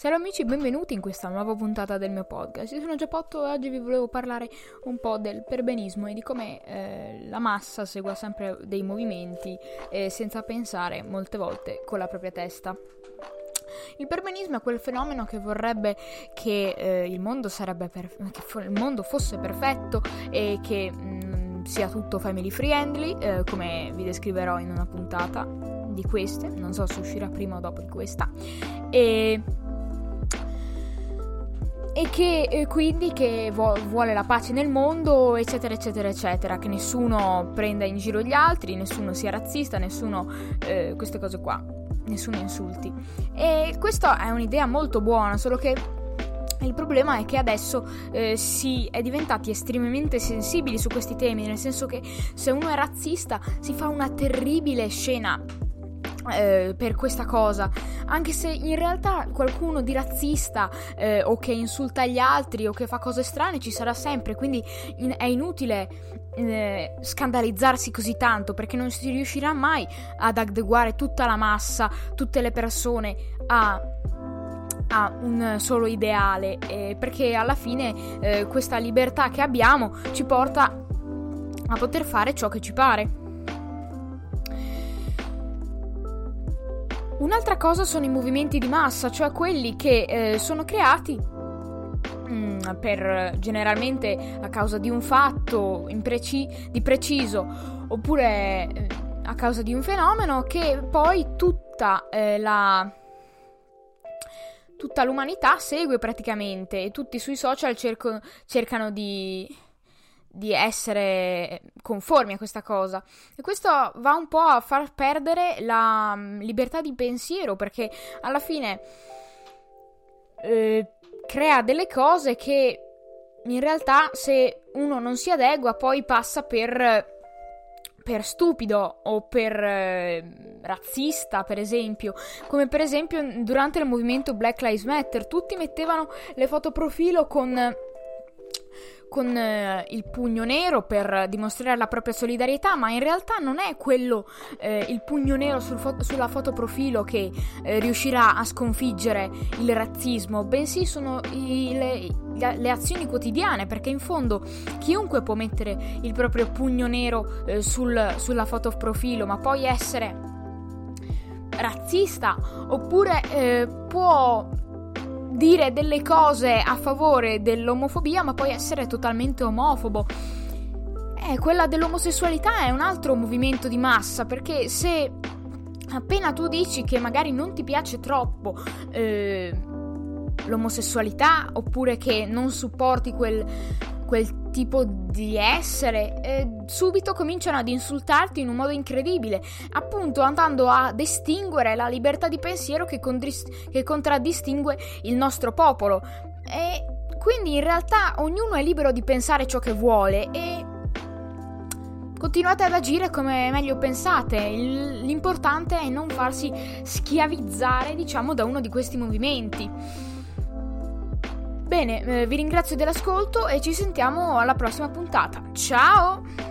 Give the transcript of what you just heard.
Salve amici, benvenuti in questa nuova puntata del mio podcast. Io sono Giappotto e oggi vi volevo parlare un po' del perbenismo e di come eh, la massa segua sempre dei movimenti eh, senza pensare molte volte con la propria testa. Il perbenismo è quel fenomeno che vorrebbe che, eh, il, mondo per- che fo- il mondo fosse perfetto e che mh, mm, sia tutto family friendly, eh, come vi descriverò in una puntata di queste, non so se uscirà prima o dopo di questa. E e che eh, quindi che vuole la pace nel mondo, eccetera, eccetera, eccetera, che nessuno prenda in giro gli altri, nessuno sia razzista, nessuno eh, queste cose qua, nessuno insulti. E questa è un'idea molto buona, solo che il problema è che adesso eh, si è diventati estremamente sensibili su questi temi, nel senso che se uno è razzista si fa una terribile scena eh, per questa cosa, anche se in realtà qualcuno di razzista eh, o che insulta gli altri o che fa cose strane ci sarà sempre, quindi in- è inutile eh, scandalizzarsi così tanto perché non si riuscirà mai ad adeguare tutta la massa, tutte le persone a a un solo ideale. Perché alla fine eh, questa libertà che abbiamo ci porta a poter fare ciò che ci pare. Un'altra cosa sono i movimenti di massa, cioè quelli che eh, sono creati mm, per generalmente a causa di un fatto impreci- di preciso oppure eh, a causa di un fenomeno che poi tutta eh, la tutta l'umanità segue praticamente e tutti sui social cerco- cercano di di essere conformi a questa cosa. E questo va un po' a far perdere la mm, libertà di pensiero perché alla fine eh, crea delle cose che in realtà se uno non si adegua poi passa per per stupido o per eh, razzista, per esempio, come per esempio durante il movimento Black Lives Matter, tutti mettevano le foto profilo con con eh, il pugno nero per dimostrare la propria solidarietà, ma in realtà non è quello eh, il pugno nero sul fo- sulla fotoprofilo che eh, riuscirà a sconfiggere il razzismo, bensì sono i, le, le, azioni quotidiane, perché in fondo chiunque può mettere il proprio pugno nero eh, sul, sulla fotoprofilo, ma poi essere razzista oppure eh, può dire delle cose a favore dell'omofobia, ma poi essere totalmente omofobo. Eh, quella dell'omosessualità è un altro movimento di massa, perché se appena tu dici che magari non ti piace troppo eh, l'omosessualità, oppure che non supporti quel, quel tipo di essere, eh, subito cominciano ad insultarti in un modo incredibile, appunto andando a distinguere la libertà di pensiero che, condris- che contraddistingue il nostro popolo. E quindi in realtà ognuno è libero di pensare ciò che vuole e continuate ad agire come meglio pensate. L'importante è non farsi schiavizzare, diciamo, da uno di questi movimenti. Bene, eh, vi ringrazio dell'ascolto e ci sentiamo alla prossima puntata. Ciao!